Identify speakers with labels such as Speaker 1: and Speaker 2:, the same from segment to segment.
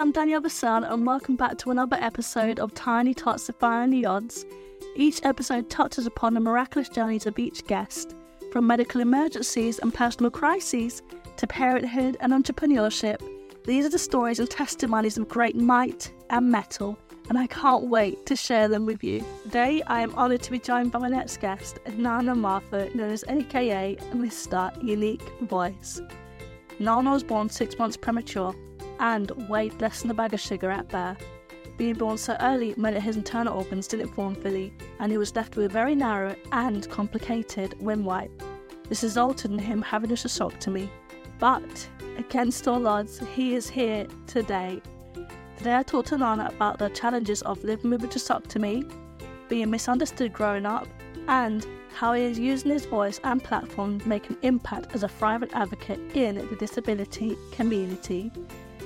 Speaker 1: I'm Danielle Vassell, and welcome back to another episode of Tiny Tots Defying the Odds. Each episode touches upon the miraculous journeys of each guest, from medical emergencies and personal crises to parenthood and entrepreneurship. These are the stories and testimonies of great might and mettle, and I can't wait to share them with you. Today, I am honoured to be joined by my next guest, Nana Martha, known as AKA Mr. Unique Voice. Nana was born six months premature and weighed less than a bag of sugar at birth. Being born so early meant that his internal organs didn't form fully, and he was left with a very narrow and complicated windpipe. This resulted in him having a tracheostomy. But, against all odds, he is here today. Today I talked to Nana about the challenges of living with a tracheostomy, being misunderstood growing up, and how he is using his voice and platform to make an impact as a thriving advocate in the disability community.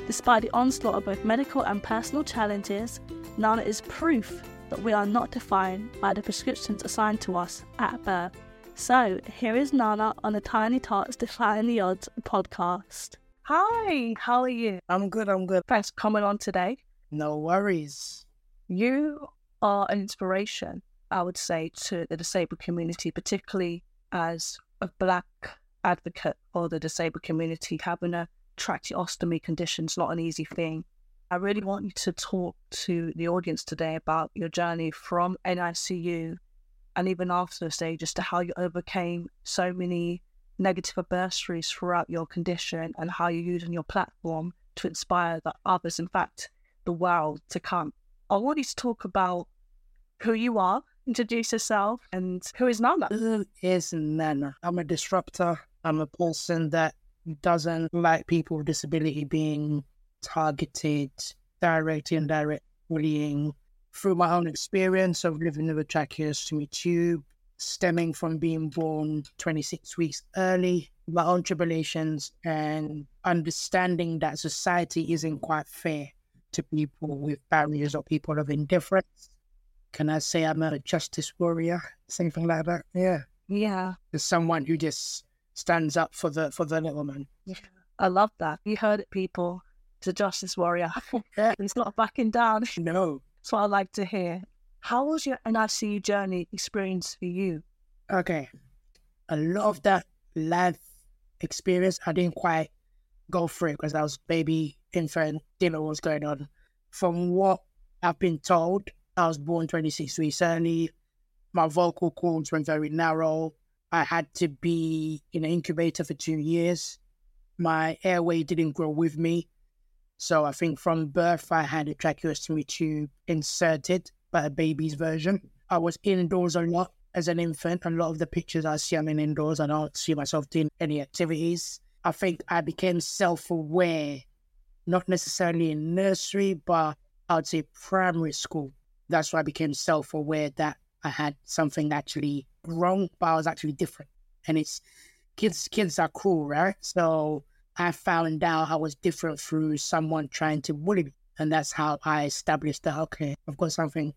Speaker 1: Despite the onslaught of both medical and personal challenges, Nana is proof that we are not defined by the prescriptions assigned to us at birth. So, here is Nana on the Tiny Tots Defying the Odds podcast. Hi, how are you?
Speaker 2: I'm good, I'm good.
Speaker 1: Thanks for coming on today.
Speaker 2: No worries.
Speaker 1: You are an inspiration, I would say, to the disabled community, particularly as a Black advocate for the disabled community, having a tracheostomy condition is not an easy thing. I really want you to talk to the audience today about your journey from NICU and even after the stage as to how you overcame so many negative adversaries throughout your condition and how you're using your platform to inspire the others, in fact, the world to come. I want you to talk about who you are, introduce yourself, and who is Nana?
Speaker 2: Who is Nana? I'm a disruptor. I'm a person that doesn't like people with disability being targeted, direct and indirect bullying. Through my own experience of living with a tracheostomy tube, stemming from being born 26 weeks early, my own tribulations, and understanding that society isn't quite fair to people with barriers or people of indifference. Can I say I'm a justice warrior? Something like that? Yeah.
Speaker 1: Yeah.
Speaker 2: As someone who just stands up for the for the little man.
Speaker 1: Yeah. I love that. You heard it, people. The justice warrior. yeah. He's not backing down.
Speaker 2: No.
Speaker 1: That's what I like to hear. How was your NICU journey experience for you?
Speaker 2: Okay. A lot of that life experience, I didn't quite go through because I was baby, infant, didn't know what was going on. From what I've been told, I was born 26 weeks early. My vocal cords were very narrow. I had to be in an incubator for two years. My airway didn't grow with me. So I think from birth, I had a tracheostomy tube inserted, but a baby's version. I was indoors a lot as an infant. A lot of the pictures I see, I'm in indoors. I don't see myself doing any activities. I think I became self aware, not necessarily in nursery, but I'd say primary school. That's why I became self aware that I had something actually wrong, but I was actually different. And it's kids kids are cool, right? So I found out I was different through someone trying to bully me. And that's how I established that okay, I've got something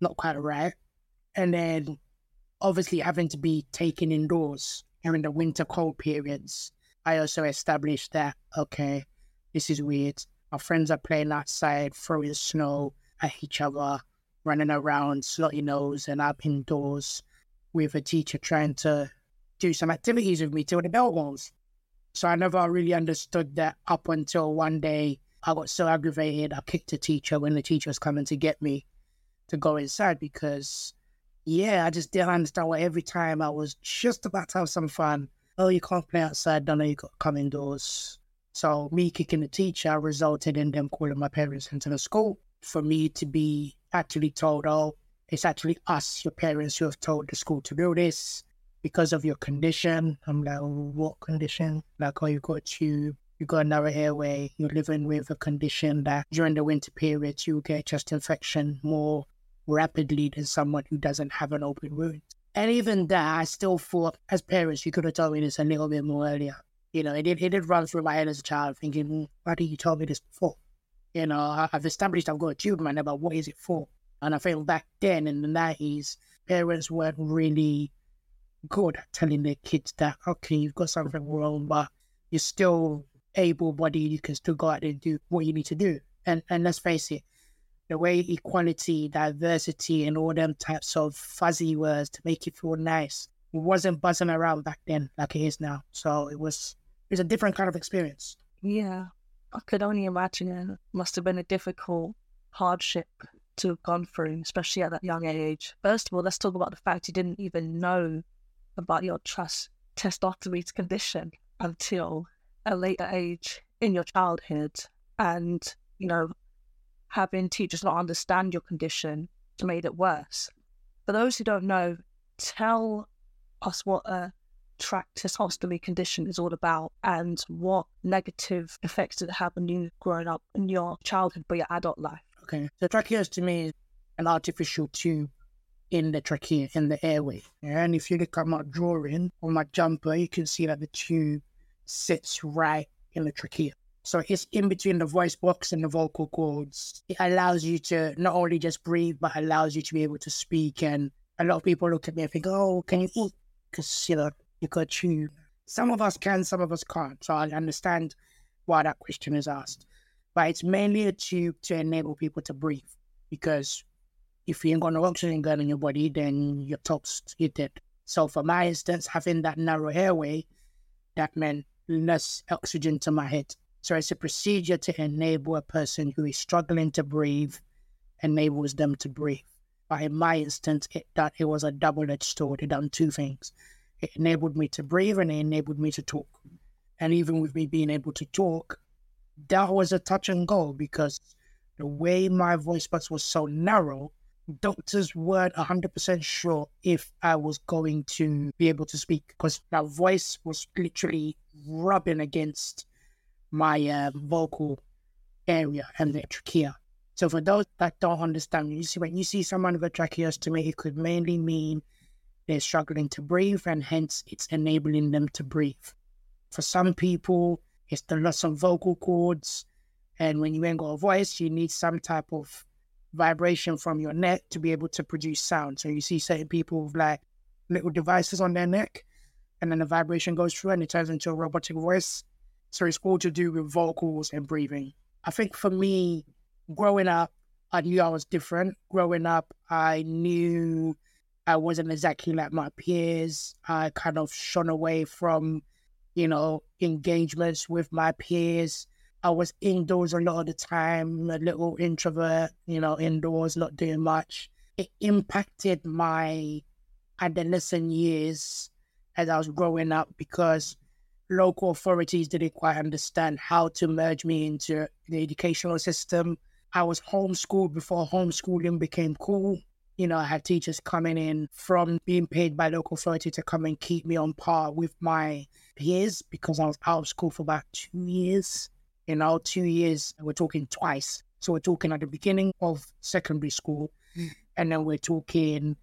Speaker 2: not quite right. And then obviously having to be taken indoors during the winter cold periods, I also established that okay, this is weird. My friends are playing outside, throwing snow at each other, running around, slotty nose, and I'm indoors with a teacher trying to do some activities with me till the bell rings. So I never really understood that up until one day I got so aggravated I kicked a teacher when the teacher was coming to get me to go inside because yeah, I just didn't understand why every time I was just about to have some fun. Oh, you can't play outside, don't know you got to come indoors. So me kicking the teacher resulted in them calling my parents into the school for me to be actually told, oh, it's actually us, your parents, who have told the school to do this because of your condition. I'm like, oh, what condition? Like, oh, you got a tube, you got a narrow airway, you're living with a condition that during the winter period, you get chest infection more rapidly than someone who doesn't have an open wound. And even that, I still thought, as parents, you could have told me this a little bit more earlier. You know, it did, it did run through my head as a child, thinking, hmm, why didn't you tell me this before? You know, I've established I've got a tube, man, but what is it for? And I feel back then in the 90s, parents weren't really good at telling their kids that, okay, you've got something wrong, but you're still able bodied, you can still go out and do what you need to do. And and let's face it, the way equality, diversity, and all them types of fuzzy words to make you feel nice wasn't buzzing around back then like it is now. So it was it was a different kind of experience.
Speaker 1: Yeah. I could only imagine it must have been a difficult hardship to have gone through, especially at that young age. First of all, let's talk about the fact you didn't even know about your trust testosterone condition until a later age in your childhood. And, you know, having teachers not understand your condition made it worse. For those who don't know, tell us what a tracheostomy condition is all about and what negative effects did it have on you growing up in your childhood but your adult life.
Speaker 2: Okay. So tracheostomy is to me is an artificial tube in the trachea, in the airway. And if you look at my drawing on my jumper, you can see that the tube sits right in the trachea. So it's in between the voice box and the vocal cords. It allows you to not only just breathe, but allows you to be able to speak. And a lot of people look at me and think, oh, can you eat? Because, you know, you could chew. Some of us can, some of us can't. So I understand why that question is asked. But it's mainly a tube to enable people to breathe because if you ain't got no oxygen going in your body, then you're dead. So for my instance, having that narrow airway, that meant less oxygen to my head. So it's a procedure to enable a person who is struggling to breathe, enables them to breathe. But in my instance, it that it was a double-edged sword. It done two things. It enabled me to breathe and it enabled me to talk. And even with me being able to talk, that was a touch and go because the way my voice box was so narrow, doctors weren't 100% sure if I was going to be able to speak because my voice was literally rubbing against my uh, vocal area and the trachea. So for those that don't understand, you see when you see someone with a tracheostomy, it could mainly mean they're struggling to breathe and hence it's enabling them to breathe. For some people, it's the loss of vocal cords. And when you ain't got a voice, you need some type of vibration from your neck to be able to produce sound. So you see certain people with like little devices on their neck, and then the vibration goes through and it turns into a robotic voice. So it's all to do with vocals and breathing. I think for me, growing up, I knew I was different. Growing up, I knew I wasn't exactly like my peers. I kind of shone away from, you know, engagements with my peers. I was indoors a lot of the time, a little introvert, you know, indoors, not doing much. It impacted my adolescent years as I was growing up because local authorities didn't quite understand how to merge me into the educational system. I was homeschooled before homeschooling became cool. You know, I had teachers coming in from being paid by local authority to come and keep me on par with my peers because I was out of school for about two years in our two years, we're talking twice. So we're talking at the beginning of secondary school, mm. and then we're talking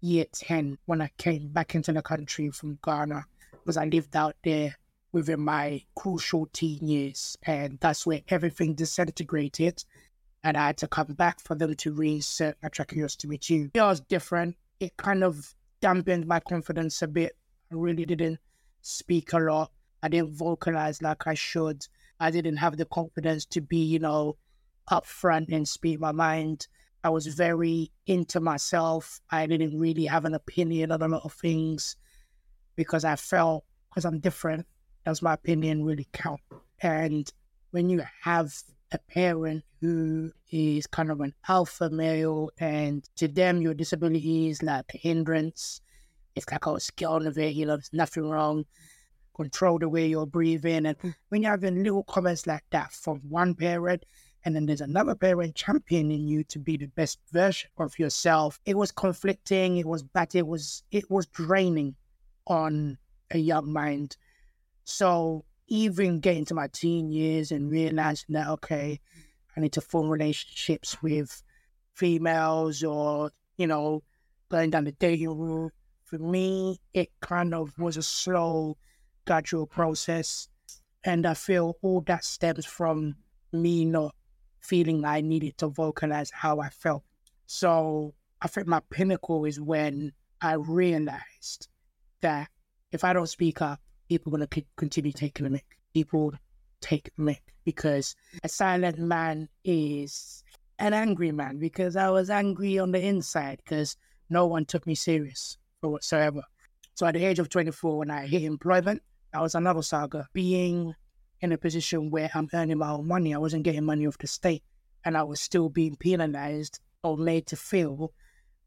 Speaker 2: year 10 when I came back into the country from Ghana, because I lived out there within my crucial teen years. And that's where everything disintegrated. And I had to come back for them to reinsert my tracheostomy tube. It was different. It kind of dampened my confidence a bit. I really didn't speak a lot. I didn't vocalize like I should. I didn't have the confidence to be, you know, upfront and speak my mind. I was very into myself. I didn't really have an opinion on a lot of things because I felt because I'm different, does my opinion really count? And when you have a parent who is kind of an alpha male and to them your disability is like a hindrance, it's like, oh, skill on of it, you know, there's nothing wrong control the way you're breathing. And mm. when you're having little comments like that from one parent, and then there's another parent championing you to be the best version of yourself, it was conflicting. It was bad. It was it was draining on a young mind. So even getting to my teen years and realizing that okay, I need to form relationships with females or you know going down the dating route. For me, it kind of was a slow gradual process. And I feel all that stems from me not feeling I needed to vocalize how I felt. So I think my pinnacle is when I realized that if I don't speak up, people are going to continue taking the mic. People take the mic because a silent man is an angry man because I was angry on the inside because no one took me serious for whatsoever. So at the age of 24, when I hit employment, that was another saga. Being in a position where I'm earning my own money, I wasn't getting money off the state, and I was still being penalized or made to feel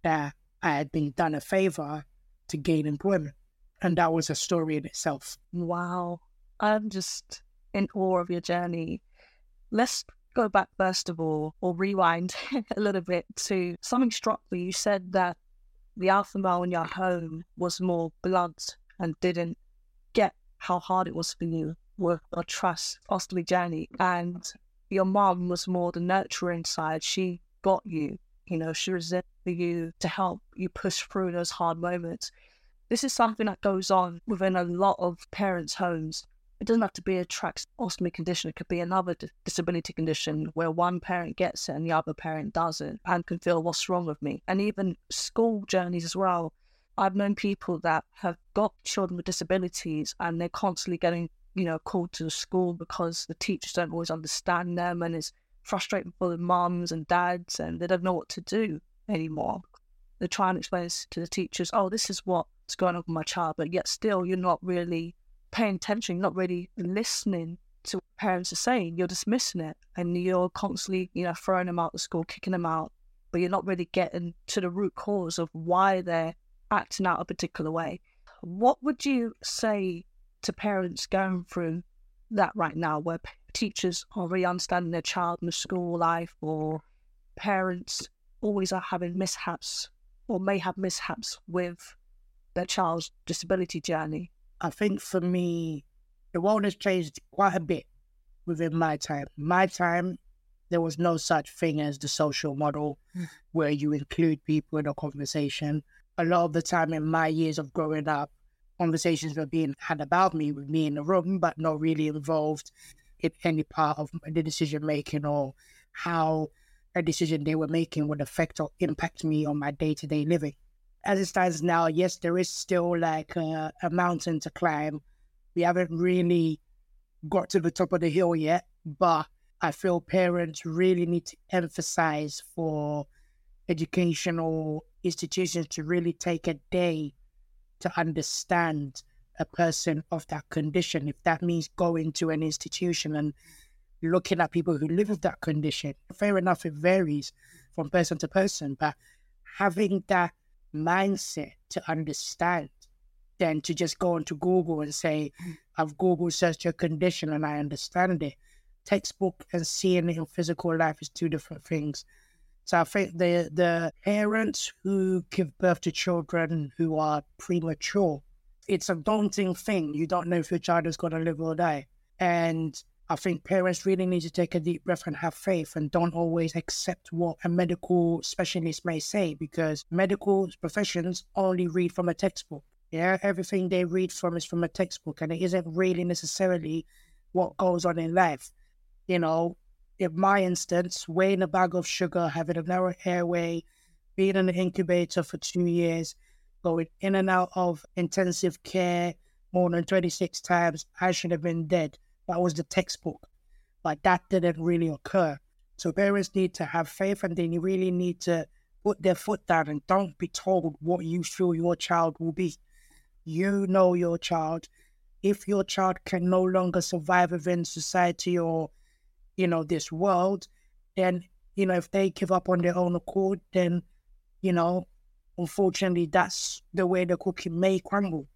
Speaker 2: that I had been done a favor to gain employment. And that was a story in itself.
Speaker 1: Wow. I'm just in awe of your journey. Let's go back first of all, or rewind a little bit to something struck me. You said that the alpha male in your home was more blunt and didn't get how hard it was for you with a trust costly journey. And your mom was more the nurturing side. She got you, you know, she was there for you to help you push through those hard moments. This is something that goes on within a lot of parents' homes. It doesn't have to be a tracheostomy condition. It could be another disability condition where one parent gets it and the other parent doesn't and can feel what's wrong with me. And even school journeys as well. I've known people that have got children with disabilities and they're constantly getting, you know, called to the school because the teachers don't always understand them and it's frustrating for the mums and dads and they don't know what to do anymore. They try and explain to the teachers, oh, this is what's going on with my child, but yet still you're not really paying attention, not really listening to what parents are saying. You're dismissing it and you're constantly, you know, throwing them out of school, kicking them out, but you're not really getting to the root cause of why they're acting out a particular way. What would you say to parents going through that right now, where teachers are really understanding their child in the school life, or parents always are having mishaps or may have mishaps with their child's disability journey?
Speaker 2: I think for me, the world has changed quite a bit within my time. My time, there was no such thing as the social model mm. where you include people in a conversation. A lot of the time in my years of growing up, conversations were being had about me with me in the room, but not really involved in any part of the decision making or how a decision they were making would affect or impact me on my day to day living. As it stands now, yes, there is still like a, a mountain to climb. We haven't really got to the top of the hill yet, but I feel parents really need to emphasize for educational institutions to really take a day to understand a person of that condition. If that means going to an institution and looking at people who live with that condition, fair enough, it varies from person to person, but having that mindset to understand than to just go onto Google and say, I've Google searched your condition and I understand it. Textbook and seeing it in physical life is two different things. So I think the the parents who give birth to children who are premature, it's a daunting thing. You don't know if your child is to live or die. And I think parents really need to take a deep breath and have faith and don't always accept what a medical specialist may say because medical professions only read from a textbook. Yeah, everything they read from is from a textbook and it isn't really necessarily what goes on in life. You know, in my instance, weighing a bag of sugar, having a narrow airway, being in an incubator for two years, going in and out of intensive care more than 26 times, I should have been dead. That was the textbook. But that didn't really occur. So parents need to have faith and they really need to put their foot down and don't be told what you feel your child will be. You know your child. If your child can no longer survive within society or you know, this world, then, you know, if they give up on their own accord, then, you know, unfortunately, that's the way the cookie may crumble.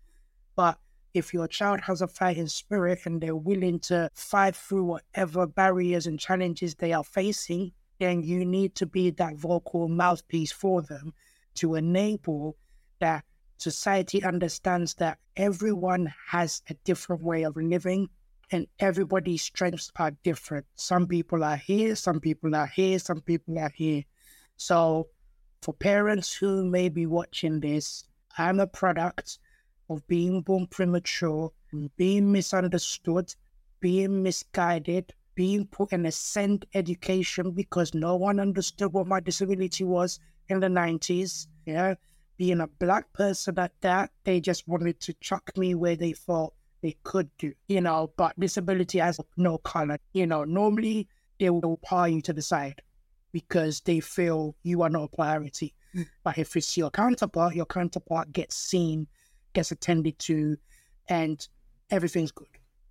Speaker 2: But if your child has a fighting spirit and they're willing to fight through whatever barriers and challenges they are facing, then you need to be that vocal mouthpiece for them to enable that society understands that everyone has a different way of living and everybody's strengths are different. Some people are here, some people are here, some people are here. So, for parents who may be watching this, I'm a product of being born premature, being misunderstood, being misguided, being put in a SEND education because no one understood what my disability was in the 90s. Yeah. Being a black person at that, they just wanted to chuck me where they thought they could do, you know, but disability has no color. You know, normally they will par you to the side because they feel you are not a priority. Mm. But if it's your counterpart, your counterpart gets seen, gets attended to, and everything's good.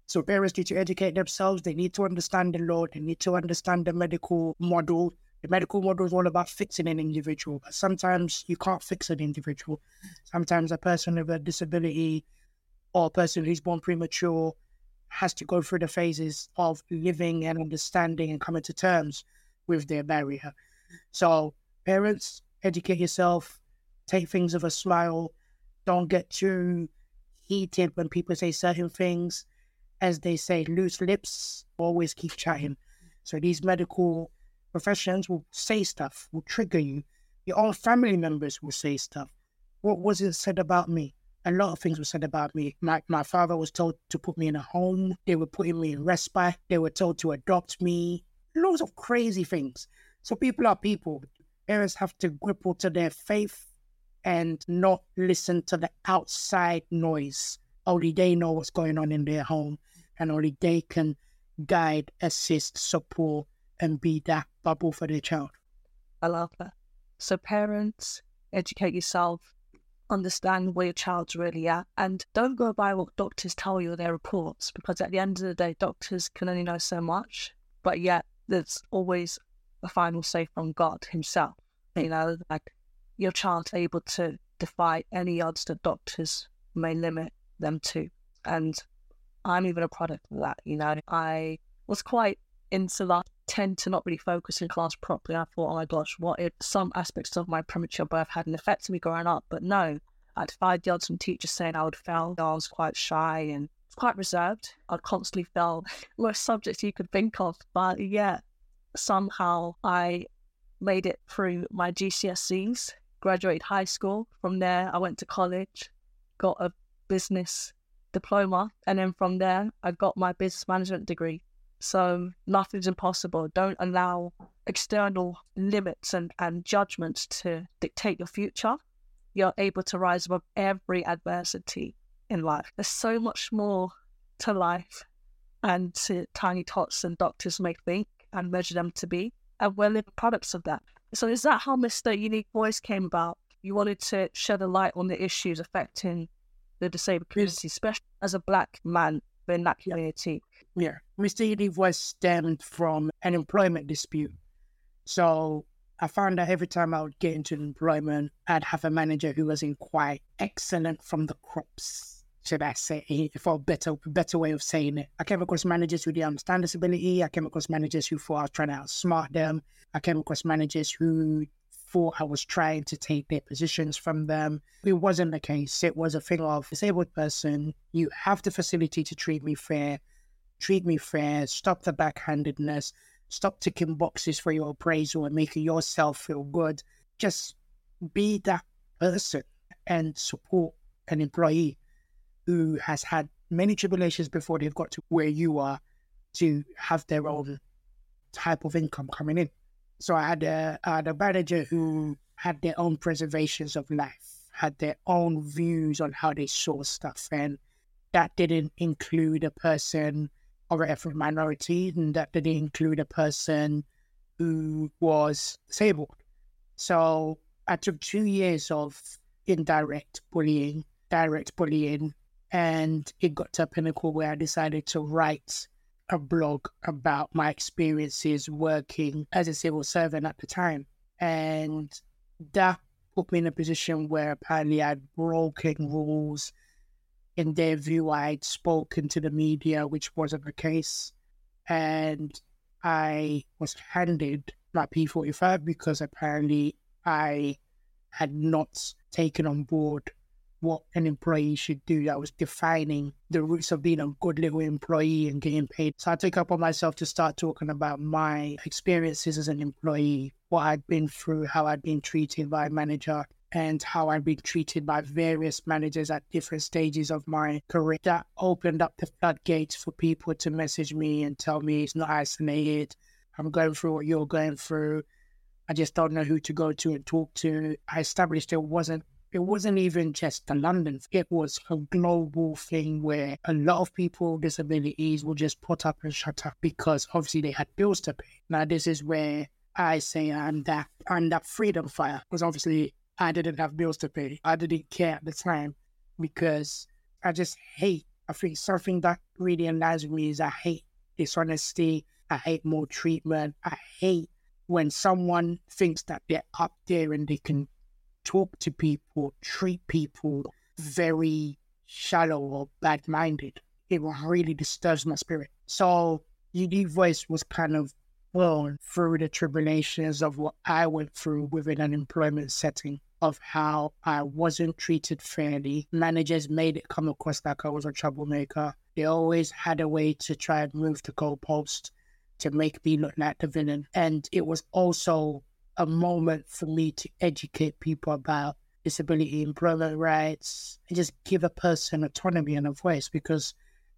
Speaker 2: So parents need to educate themselves. They need to understand the law. They need to understand the medical model. The medical model is all about fixing an individual, but sometimes you can't fix an individual. Sometimes a person with a disability or a person who's born premature has to go through the phases of living and understanding and coming to terms with their barrier. So, parents, educate yourself, take things with a smile, don't get too heated when people say certain things. As they say, loose lips, always keep chatting. So, these medical professions will say stuff, will trigger you. Your own family members will say stuff. What was it said about me? A lot of things were said about me. My, my father was told to put me in a home. They were putting me in respite. They were told to adopt me. Loads of crazy things. So people are people. Parents have to grapple to their faith and not listen to the outside noise. Only they know what's going on in their home and only they can guide, assist, support, and be that bubble for their child.
Speaker 1: I love that. So, parents, educate yourself, understand where your child's really at, and don't go by what doctors tell you in their reports because at the end of the day, doctors can only know so much, but yet there's always a final say from God Himself. You know, like your child's able to defy any odds that doctors may limit them to. And I'm even a product of that. You know, I was quite into insular tend to not really focus in class properly. I thought, oh my gosh, what if some aspects of my premature birth had an effect on me growing up? But no, I defied the odds from teachers saying I would fail. I was quite shy and quite reserved. I'd constantly fail most subjects you could think of. But yeah, somehow I made it through my GCSEs, graduated high school. From there, I went to college, got a business diploma, and then from there, I got my business management degree. So nothing's impossible. Don't allow external limits and, and judgments to dictate your future. You're able to rise above every adversity in life. There's so much more to life and to tiny tots and doctors may think and measure them to be. And we're living products of that. So is that how Mr. Unique Voice came about? You wanted to shed a light on the issues affecting the disabled community, especially as a black man in that community.
Speaker 2: Yeah. Mr. Unique Voice stemmed from an employment dispute. So I found that every time I would get into employment, I'd have a manager who wasn't quite excellent from the crops, should I say, eh, for a better, better way of saying it. I came across managers who didn't understand disability. I came across managers who thought I was trying to outsmart them. I came across managers who thought I was trying to take their positions from them. It wasn't the case. It was a thing of disabled person, you have the facility to treat me fair, treat me fair, stop the backhandedness, stop ticking boxes for your appraisal and making yourself feel good. Just be that person and support an employee who has had many tribulations before they've got to where you are to have their mm. own type of income coming in. So I had a, I had a manager who had their own preservations of life, had their own views on how they saw stuff. And that didn't include a person of an ethnic minority, and that didn't include a person who was disabled. So I took two years of indirect bullying, direct bullying, and it got to a pinnacle where I decided to write a blog about my experiences working as a civil servant at the time. And that put me in a position where apparently I'd broken rules. In their view, I'd spoken to the media, which wasn't the case. And I was handed my P45 because apparently I had not taken on board what an employee should do. I was defining the roots of being a good little employee and getting paid. So I took up on myself to start talking about my experiences as an employee, what I'd been through, how I'd been treated by a manager, and how I'd been treated by various managers at different stages of my career. That opened up the floodgates for people to message me and tell me it's not isolated. I'm going through what you're going through. I just don't know who to go to and talk to. I established there wasn't it wasn't even just a London, it was a global thing where a lot of people with disabilities will just put up and shut up because obviously they had bills to pay. Now, this is where I say I'm that, I'm that freedom fire because obviously I didn't have bills to pay. I didn't care at the time because I just hate, I think something that really annoys me is I hate dishonesty. I hate more treatment. I hate when someone thinks that they're up there and they can talk to people, treat people very shallow or bad minded. It really disturbs my spirit. So, Unique Voice was kind of born through the tribulations of what I went through within an employment setting of how I wasn't treated fairly. Managers made it come across like I was a troublemaker. They always had a way to try and move the goalpost to make me look like the villain. And it was also a moment for me to educate people about disability employment rights and just give a person autonomy and a voice because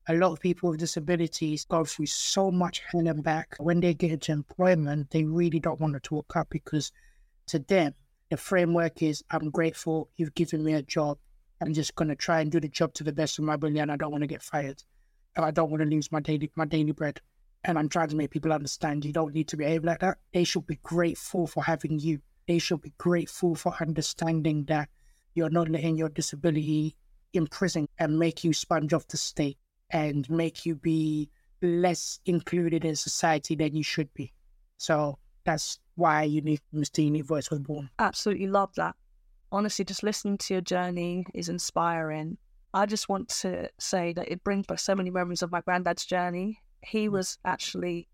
Speaker 2: a lot of people with disabilities go through so much hell and back. When they get into employment, they really don't want to talk up because to them, the framework is I'm grateful you've given me a job. I'm just going to try and do the job to the best of my ability and I don't want to get fired. I don't want to lose my daily, my daily bread. And I'm trying to make people understand you don't need to behave like that. They should be grateful for having you. They should be grateful for understanding that you're not letting your disability imprison and make you sponge off the state and make you be less included in society than you should be. So that's why Unique Mr. Unique Voice was born.
Speaker 1: Absolutely love that. Honestly, just listening to your journey is inspiring. I just want to say that it brings back so many memories of my granddad's journey he was actually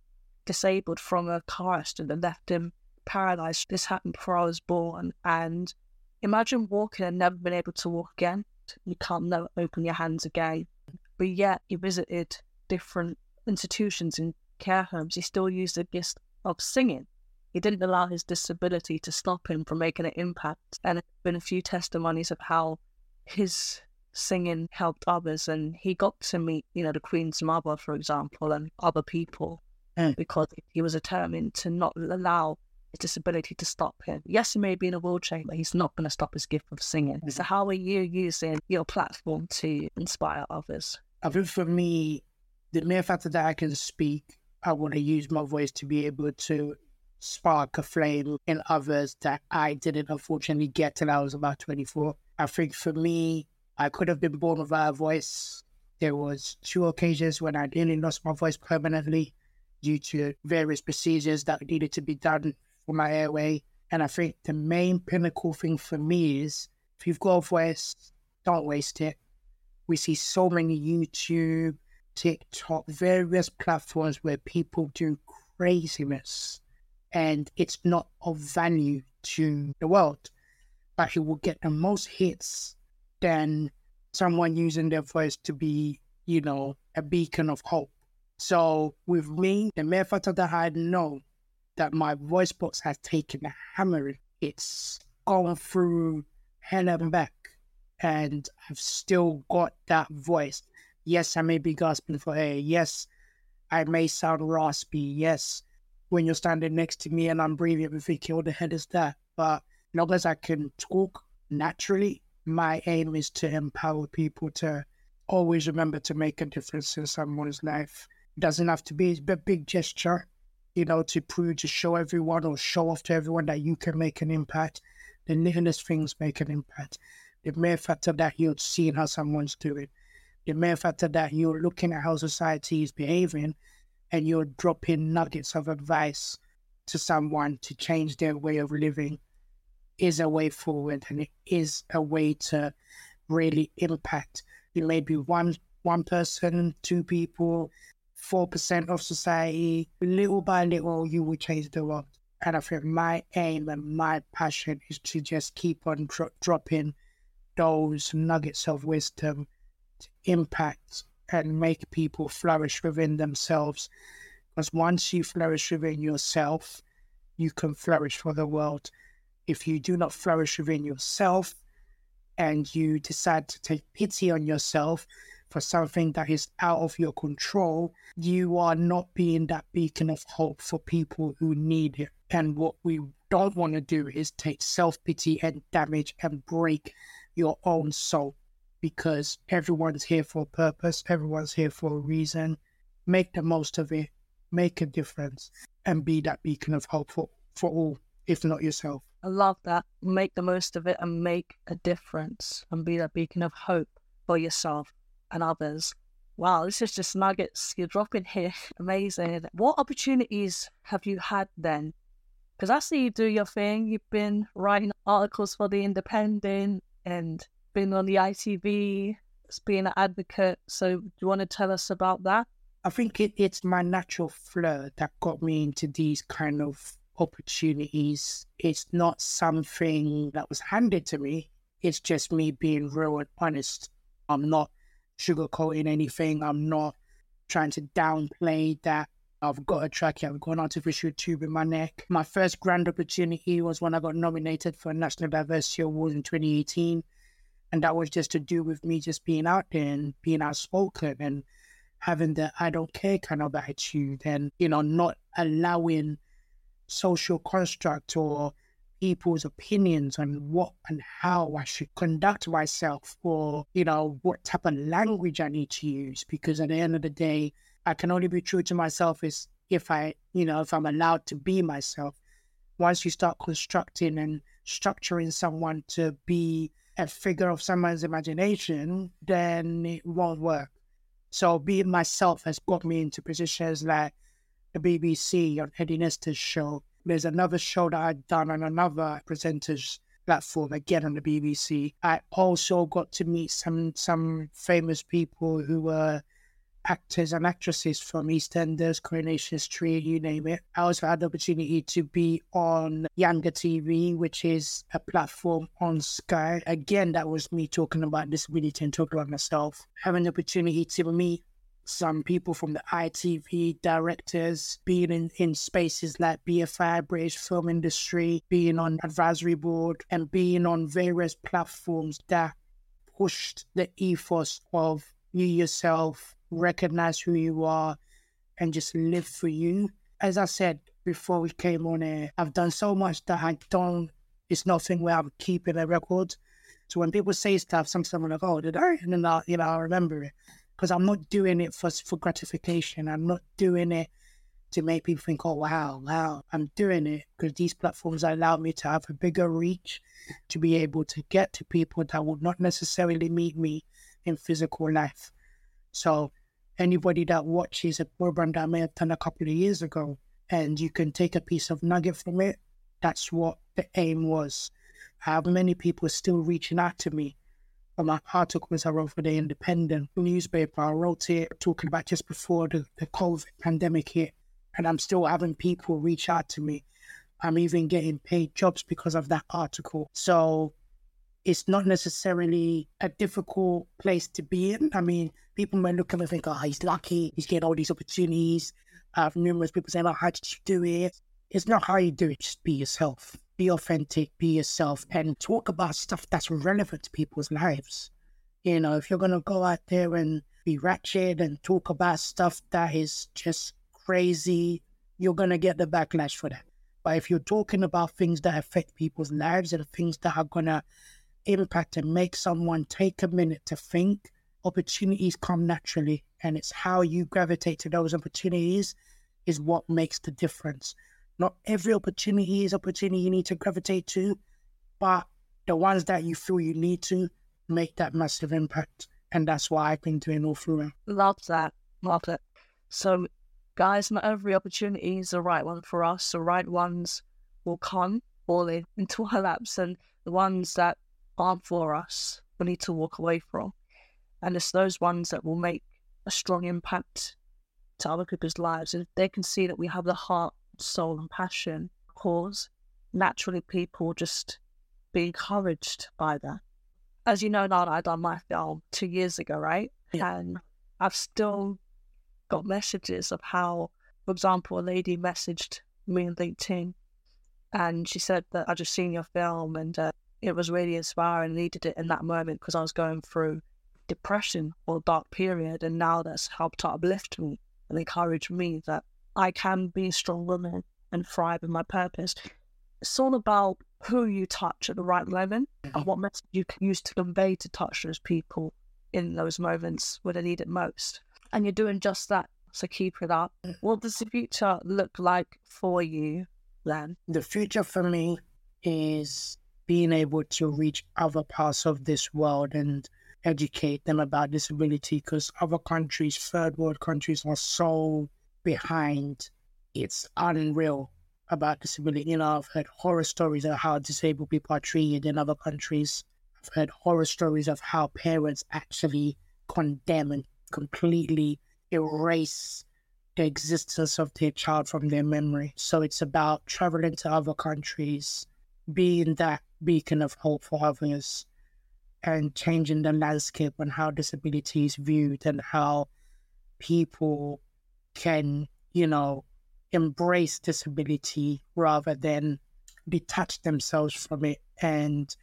Speaker 1: disabled from a car accident that left him paralyzed. This happened before I was born. And imagine walking and never being able to walk again. You can't never open your hands again. But yet he visited different institutions and care homes. He still used the gift of singing. He didn't allow his disability to stop him from making an impact. And there have been a few testimonies of how his singing helped others and he got to meet you know the queen's mother for example and other people mm. because he was determined to not allow his disability to stop him yes he may be in a wheelchair but he's not going to stop his gift of singing mm. so how are you using your platform to inspire others
Speaker 2: i think for me the mere fact that i can speak i want to use my voice to be able to spark a flame in others that i didn't unfortunately get till i was about 24 i think for me I could have been born without a voice. There was two occasions when I nearly lost my voice permanently due to various procedures that needed to be done for my airway. And I think the main pinnacle thing for me is if you've got a voice, don't waste it. We see so many YouTube, TikTok, various platforms where people do craziness and it's not of value to the world. But he will get the most hits than someone using their voice to be, you know, a beacon of hope. So with me, the mere fact that I know that my voice box has taken a hammering, it's gone through hell and back, and I've still got that voice. Yes, I may be gasping for air. Yes, I may sound raspy. Yes, when you're standing next to me and I'm breathing, I'm thinking, what the hell is that? But long as I can talk naturally, my aim is to empower people to always remember to make a difference in someone's life. It doesn't have to be a big gesture, you know, to prove, to show everyone or show off to everyone that you can make an impact. The littlest things make an impact. The mere fact that you're seeing how someone's doing, the mere fact that you're looking at how society is behaving and you're dropping nuggets of advice to someone to change their way of living is a way forward and it is a way to really impact maybe one one person, two people, four percent of society. Little by little, you will change the world. And I think my aim and my passion is to just keep on dro- dropping those nuggets of wisdom to impact and make people flourish within themselves. Because once you flourish within yourself, you can flourish for the world if you do not flourish within yourself and you decide to take pity on yourself for something that is out of your control, you are not being that beacon of hope for people who need it. And what we don't want to do is take self pity and damage and break your own soul because everyone's here for a purpose, everyone's here for a reason. Make the most of it, make a difference, and be that beacon of hope for, for all, if not yourself.
Speaker 1: I love that. Make the most of it and make a difference and be that beacon of hope for yourself and others. Wow, this is just nuggets you're dropping here. Amazing. What opportunities have you had then? Because I see you do your thing. You've been writing articles for The Independent and been on the ITV, being an advocate. So, do you want to tell us about that?
Speaker 2: I think it, it's my natural flair that got me into these kind of opportunities. It's not something that was handed to me. It's just me being real and honest. I'm not sugarcoating anything. I'm not trying to downplay that I've got a track here. I've got an artificial tube in my neck. My first grand opportunity was when I got nominated for a National Diversity Award in 2018. And that was just to do with me just being out there and being outspoken and having the I don't care kind of attitude and, you know, not allowing social construct or people's opinions on what and how I should conduct myself or, you know, what type of language I need to use. Because at the end of the day, I can only be true to myself is if I, you know, if I'm allowed to be myself. Once you start constructing and structuring someone to be a figure of someone's imagination, then it won't work. So being myself has got me into positions like the BBC on Eddie Nestor's show. There's another show that I'd done on another presenter's platform, again on the BBC. I also got to meet some some famous people who were actors and actresses from EastEnders, Coronation Street, you name it. I also had the opportunity to be on Yanga TV, which is a platform on Sky. Again, that was me talking about disability and talking about myself. Having the opportunity to meet some people from the ITV directors, being in, in spaces like BFI, British Film Industry, being on advisory board, and being on various platforms that pushed the ethos of you yourself recognize who you are, and just live for you. As I said before we came on air, I've done so much that I don't, it's nothing where I'm keeping a record. So when people say stuff, sometimes I'm like, oh, did I? And then I, you know, I remember it because I'm not doing it for, for gratification. I'm not doing it to make people think, oh, wow, wow. I'm doing it because these platforms allow me to have a bigger reach, to be able to get to people that would not necessarily meet me in physical life. So anybody that watches a program that I may have done a couple of years ago, and you can take a piece of nugget from it, that's what the aim was. I have many people still reaching out to me my articles I wrote for the Independent newspaper. I wrote it talking about just before the, the COVID pandemic hit, and I'm still having people reach out to me. I'm even getting paid jobs because of that article. So it's not necessarily a difficult place to be in. I mean, people may look at me and think, oh, he's lucky, he's getting all these opportunities. I have numerous people saying, oh, how did you do it? It's not how you do it, just be yourself. Be authentic, be yourself, and talk about stuff that's relevant to people's lives. You know, if you're going to go out there and be ratchet and talk about stuff that is just crazy, you're going to get the backlash for that. But if you're talking about things that affect people's lives and things that are going to impact and make someone take a minute to think, opportunities come naturally. And it's how you gravitate to those opportunities is what makes the difference. Not every opportunity is opportunity you need to gravitate to, but the ones that you feel you need to make that massive impact. And that's why I've been doing all through.
Speaker 1: Love that. Love it. So, guys, not every opportunity is the right one for us. The right ones will come falling into our laps, and the ones that aren't for us, we need to walk away from. And it's those ones that will make a strong impact to other people's lives. And if they can see that we have the heart, soul, and passion cause, naturally people just be encouraged by that. As you know, Nana, I done my film two years ago, right? Yeah. And I've still got messages of how, for example, a lady messaged me on LinkedIn and she said that I just seen your film and uh, it was really inspiring. I needed it in that moment because I was going through depression or dark period. And now that's helped to uplift me and encourage me that I can be a strong woman and thrive in my purpose. It's all about who you touch at the right moment and what message you can use to convey to touch those people in those moments where they need it most. And you're doing just that. So keep it up. Mm. What does the future look like for you then?
Speaker 2: The future for me is being able to reach other parts of this world and educate them about disability because other countries, third world countries, are so behind. It's unreal about disability. You know, I've heard horror stories of how disabled people are treated in other countries. I've heard horror stories of how parents actually condemn and completely erase the existence of their child from their memory. So it's about traveling to other countries, being that beacon of hope for others, and changing the landscape on how disability is viewed and how people can, you know, embrace disability rather than detach themselves from it and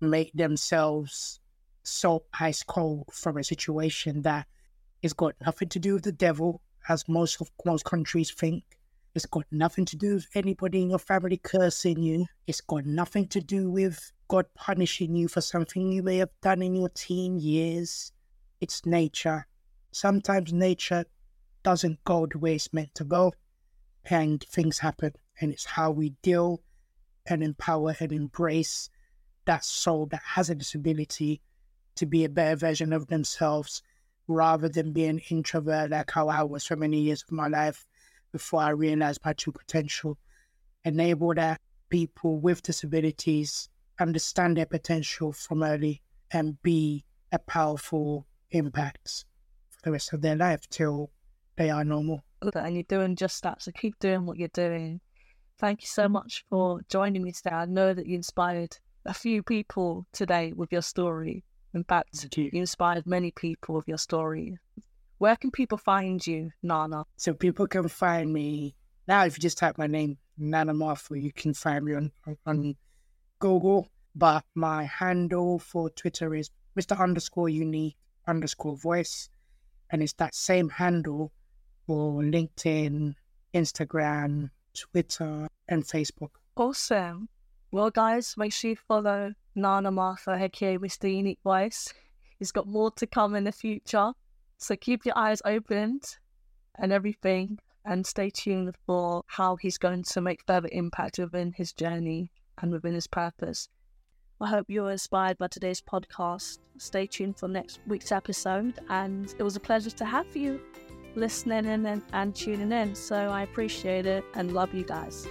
Speaker 2: make themselves so ice cold from a situation that it's got nothing to do with the devil, as most of most countries think. It's got nothing to do with anybody in your family cursing you. It's got nothing to do with God punishing you for something you may have done in your teen years. It's nature. Sometimes nature doesn't go the way it's meant to go, and things happen. And it's how we deal and empower and embrace that soul that has a disability to be a better version of themselves rather than being introvert like how I was for many years of my life before I realized my true potential. Enable that people with disabilities understand their potential from early and be a powerful impact for the rest of their life till they are normal.
Speaker 1: And you're doing just that. So keep doing what you're doing. Thank you so mm. much for joining me today. I know that you inspired a few people today with your story. In fact,
Speaker 2: you.
Speaker 1: you inspired many people with your story. Where can people find you, Nana?
Speaker 2: So people can find me now. If you just type my name, Nana Marfo, you can find me on, on, on Google. But my handle for Twitter is Mr. Underscore Unique Underscore Voice, and it's that same handle for LinkedIn, Instagram, Twitter, and Facebook.
Speaker 1: Awesome. Well, guys, make sure you follow Nana Marfo, aka Mr. Unique Voice. He's got more to come in the future. So keep your eyes opened and everything, and stay tuned for how he's going to make further impact within his journey and within his purpose. I hope you were inspired by today's podcast. Stay tuned for next week's episode, and it was a pleasure to have you listening in and, and tuning in. So I appreciate it and love you guys.